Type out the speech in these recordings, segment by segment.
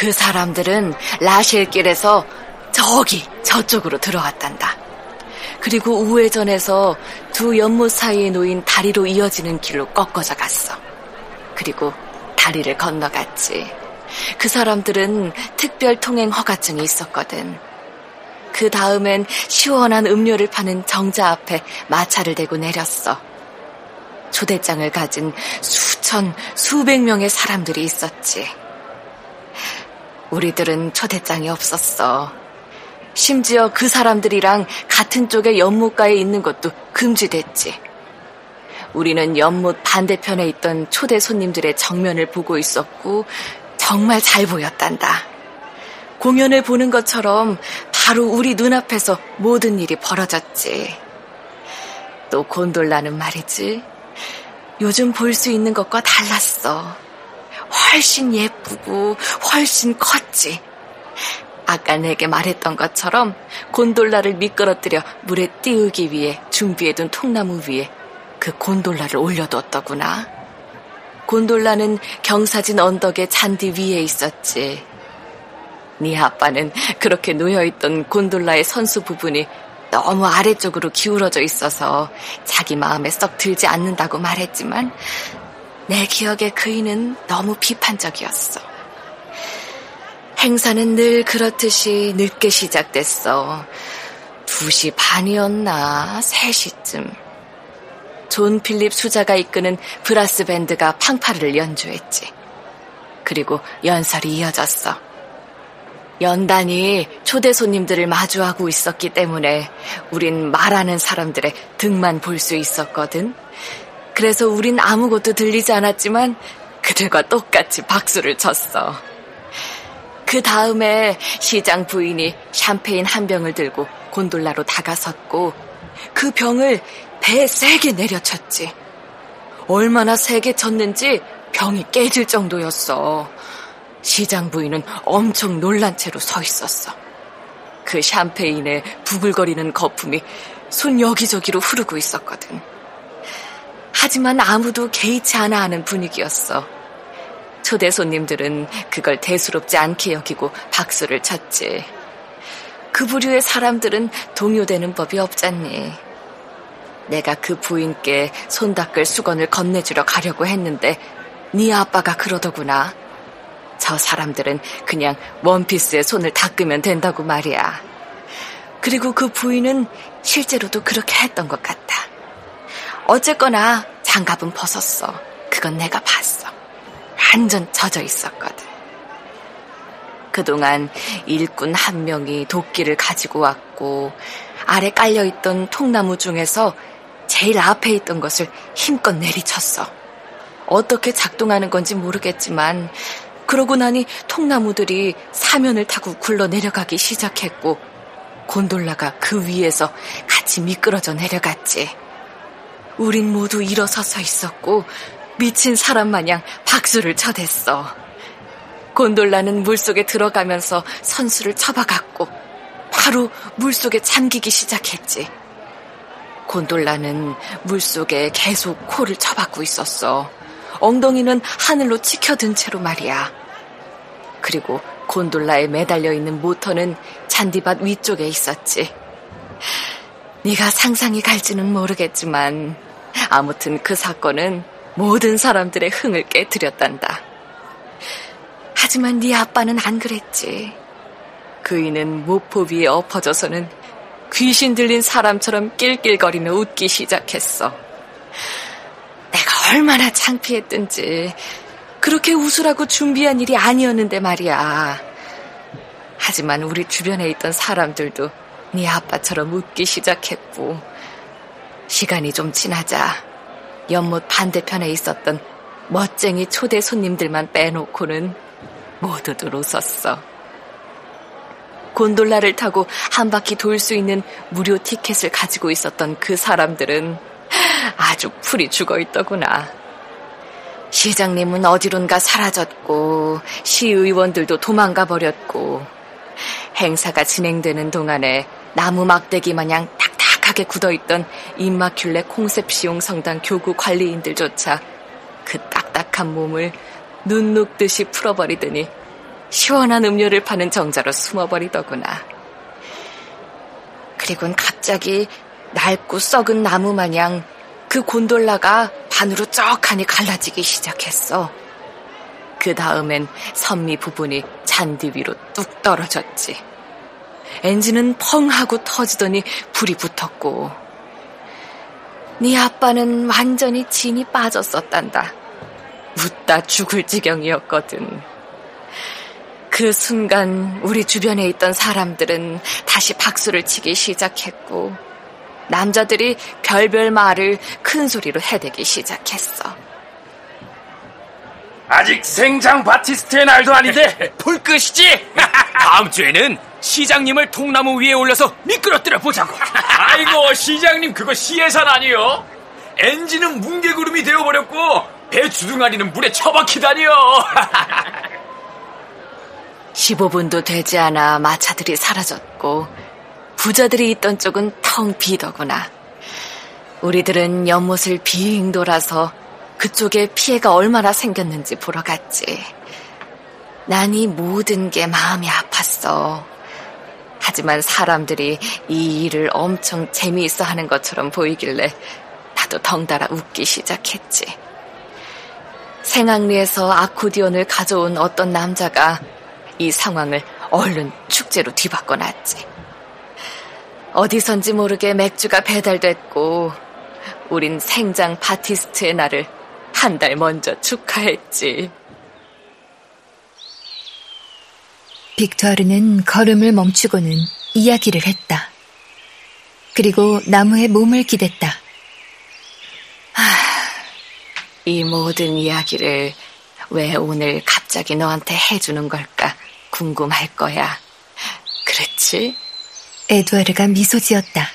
그 사람들은 라실길에서 저기 저쪽으로 들어왔단다. 그리고 우회전해서 두 연못 사이에 놓인 다리로 이어지는 길로 꺾어져 갔어. 그리고 다리를 건너갔지. 그 사람들은 특별 통행 허가증이 있었거든. 그 다음엔 시원한 음료를 파는 정자 앞에 마차를 대고 내렸어. 초대장을 가진 수천, 수백 명의 사람들이 있었지. 우리들은 초대장이 없었어. 심지어 그 사람들이랑 같은 쪽의 연못가에 있는 것도 금지됐지. 우리는 연못 반대편에 있던 초대 손님들의 정면을 보고 있었고 정말 잘 보였단다. 공연을 보는 것처럼 바로 우리 눈앞에서 모든 일이 벌어졌지. 또 곤돌라는 말이지. 요즘 볼 수 있는 것과 달랐어. 훨씬 예쁘고 훨씬 컸지. 아까 내게 말했던 것처럼 곤돌라를 미끄러뜨려 물에 띄우기 위해 준비해둔 통나무 위에 그 곤돌라를 올려뒀더구나. 곤돌라는 경사진 언덕의 잔디 위에 있었지. 네 아빠는 그렇게 놓여있던 곤돌라의 선수 부분이 너무 아래쪽으로 기울어져 있어서 자기 마음에 썩 들지 않는다고 말했지만 내 기억에 그이는 너무 비판적이었어. 행사는 늘 그렇듯이 늦게 시작됐어. 2시 반이었나, 3시쯤. 존 필립 수자가 이끄는 브라스 밴드가 팡파르를 연주했지. 그리고 연설이 이어졌어. 연단이 초대 손님들을 마주하고 있었기 때문에 우린 말하는 사람들의 등만 볼 수 있었거든. 그래서 우린 아무것도 들리지 않았지만 그들과 똑같이 박수를 쳤어. 그 다음에 시장 부인이 샴페인 한 병을 들고 곤돌라로 다가섰고 그 병을 배에 세게 내려쳤지. 얼마나 세게 쳤는지 병이 깨질 정도였어. 시장 부인은 엄청 놀란 채로 서 있었어. 그 샴페인에 부글거리는 거품이 손 여기저기로 흐르고 있었거든. 하지만 아무도 개의치 않아 하는 분위기였어. 초대 손님들은 그걸 대수롭지 않게 여기고 박수를 쳤지. 그 부류의 사람들은 동요되는 법이 없잖니. 내가 그 부인께 손 닦을 수건을 건네주러 가려고 했는데 네 아빠가 그러더구나. 저 사람들은 그냥 원피스에 손을 닦으면 된다고 말이야. 그리고 그 부인은 실제로도 그렇게 했던 것 같아. 어쨌거나 장갑은 벗었어. 그건 내가 봤어. 완전 젖어 있었거든. 그동안 일꾼 한 명이 도끼를 가지고 왔고 아래 깔려있던 통나무 중에서 제일 앞에 있던 것을 힘껏 내리쳤어. 어떻게 작동하는 건지 모르겠지만 그러고 나니 통나무들이 사면을 타고 굴러 내려가기 시작했고 곤돌라가 그 위에서 같이 미끄러져 내려갔지. 우린 모두 일어서서 있었고 미친 사람 마냥 박수를 쳐댔어. 곤돌라는 물속에 들어가면서 선수를 쳐박았고 바로 물속에 잠기기 시작했지. 곤돌라는 물속에 계속 코를 쳐박고 있었어. 엉덩이는 하늘로 치켜든 채로 말이야. 그리고 곤돌라에 매달려 있는 모터는 잔디밭 위쪽에 있었지. 네가 상상이 갈지는 모르겠지만 아무튼 그 사건은 모든 사람들의 흥을 깨뜨렸단다. 하지만 네 아빠는 안 그랬지. 그이는 모포 위에 엎어져서는 귀신 들린 사람처럼 낄낄거리며 웃기 시작했어. 내가 얼마나 창피했든지 그렇게 웃으라고 준비한 일이 아니었는데 말이야. 하지만 우리 주변에 있던 사람들도 네 아빠처럼 웃기 시작했고 시간이 좀 지나자 연못 반대편에 있었던 멋쟁이 초대 손님들만 빼놓고는 모두들 웃었어. 곤돌라를 타고 한 바퀴 돌 수 있는 무료 티켓을 가지고 있었던 그 사람들은 아주 풀이 죽어 있더구나. 시장님은 어디론가 사라졌고, 시의원들도 도망가 버렸고, 행사가 진행되는 동안에 나무 막대기 마냥 딱딱하게 굳어있던 임마큘레 콩셉시용 성당 교구 관리인들조차 그 딱딱한 몸을 눈 녹듯이 풀어버리더니 시원한 음료를 파는 정자로 숨어버리더구나. 그리곤 갑자기 낡고 썩은 나무 마냥 그 곤돌라가 반으로 쩍하니 갈라지기 시작했어. 그 다음엔 선미 부분이 잔디 위로 뚝 떨어졌지. 엔진은 펑 하고 터지더니 불이 붙었고, 네 아빠는 완전히 진이 빠졌었단다. 웃다 죽을 지경이었거든. 그 순간 우리 주변에 있던 사람들은 다시 박수를 치기 시작했고, 남자들이 별별 말을 큰 소리로 해대기 시작했어. 아직 생장 바티스트의 날도 아닌데 불 끄시지? 다음 주에는 시장님을 통나무 위에 올려서 미끄러뜨려 보자고. 아이고 시장님 그거 시예산 아니요? 엔진은 뭉게구름이 되어버렸고 배 주둥아리는 물에 처박히다니요. 15분도 되지 않아 마차들이 사라졌고 부자들이 있던 쪽은 텅 비더구나. 우리들은 연못을 빙 돌아서 그쪽에 피해가 얼마나 생겼는지 보러 갔지. 난 이 모든 게 마음이 아팠어. 하지만 사람들이 이 일을 엄청 재미있어 하는 것처럼 보이길래 나도 덩달아 웃기 시작했지. 생악리에서 아코디언을 가져온 어떤 남자가 이 상황을 얼른 축제로 뒤바꿔 놨지. 어디선지 모르게 맥주가 배달됐고, 우린 생장 바티스트의 날을 한 달 먼저 축하했지. 빅토르는 걸음을 멈추고는 이야기를 했다. 그리고 나무에 몸을 기댔다. 하, 이 모든 이야기를 왜 오늘 갑자기 너한테 해주는 걸까 궁금할 거야. 그렇지? 에드와르가 미소 지었다.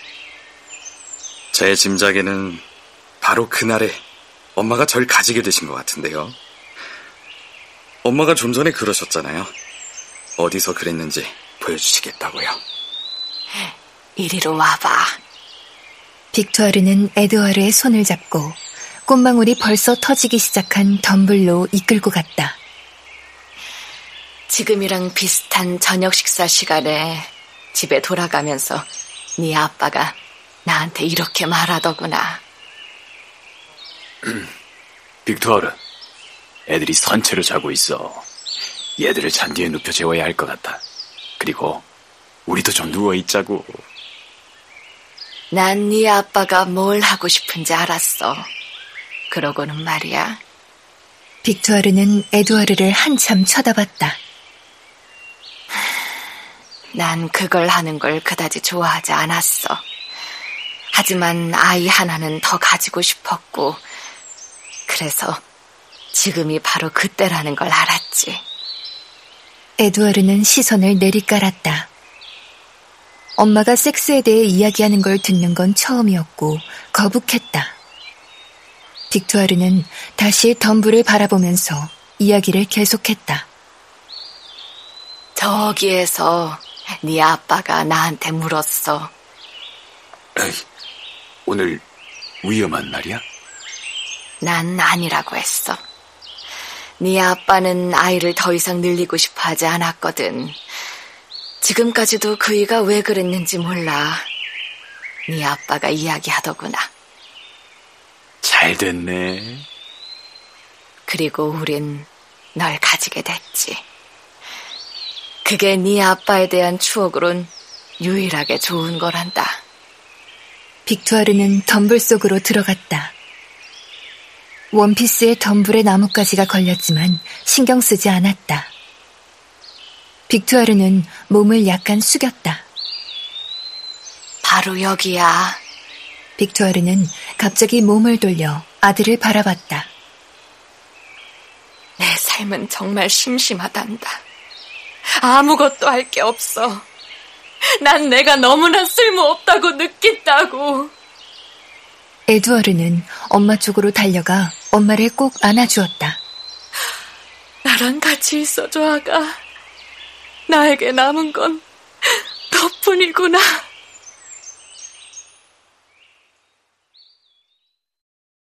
제 짐작에는 바로 그날에 엄마가 절 가지게 되신 것 같은데요. 엄마가 좀 전에 그러셨잖아요. 어디서 그랬는지 보여주시겠다고요. 이리로 와봐. 빅토르는 에드와르의 손을 잡고 꽃망울이 벌써 터지기 시작한 덤블로 이끌고 갔다. 지금이랑 비슷한 저녁 식사 시간에 집에 돌아가면서 네 아빠가 나한테 이렇게 말하더구나. 빅토르, 애들이 선체로 자고 있어. 얘들을 잔디에 눕혀 재워야 할 것 같아. 그리고 우리도 좀 누워 있자고. 난 네 아빠가 뭘 하고 싶은지 알았어. 그러고는 말이야. 빅토르는 에드와르를 한참 쳐다봤다. 난 그걸 하는 걸 그다지 좋아하지 않았어. 하지만 아이 하나는 더 가지고 싶었고, 그래서 지금이 바로 그때라는 걸 알았지. 에드와르는 시선을 내리깔았다. 엄마가 섹스에 대해 이야기하는 걸 듣는 건 처음이었고 거북했다. 빅토르는 다시 덤불을 바라보면서 이야기를 계속했다. 저기에서 네 아빠가 나한테 물었어. 에이, 오늘 위험한 날이야? 난 아니라고 했어. 네 아빠는 아이를 더 이상 늘리고 싶어 하지 않았거든. 지금까지도 그이가 왜 그랬는지 몰라. 네 아빠가 이야기하더구나. 잘 됐네. 그리고 우린 널 가지게 됐지. 그게 네 아빠에 대한 추억으론 유일하게 좋은 거란다. 빅토르는 덤불 속으로 들어갔다. 원피스에 덤불에 나뭇가지가 걸렸지만 신경 쓰지 않았다. 빅토르는 몸을 약간 숙였다. 바로 여기야. 빅토르는 갑자기 몸을 돌려 아들을 바라봤다. 내 삶은 정말 심심하단다. 아무것도 할 게 없어. 난 내가 너무나 쓸모없다고 느낀다고. 에드워르는 엄마 쪽으로 달려가 엄마를 꼭 안아주었다. 나랑 같이 있어줘, 아가. 나에게 남은 건 너뿐이구나.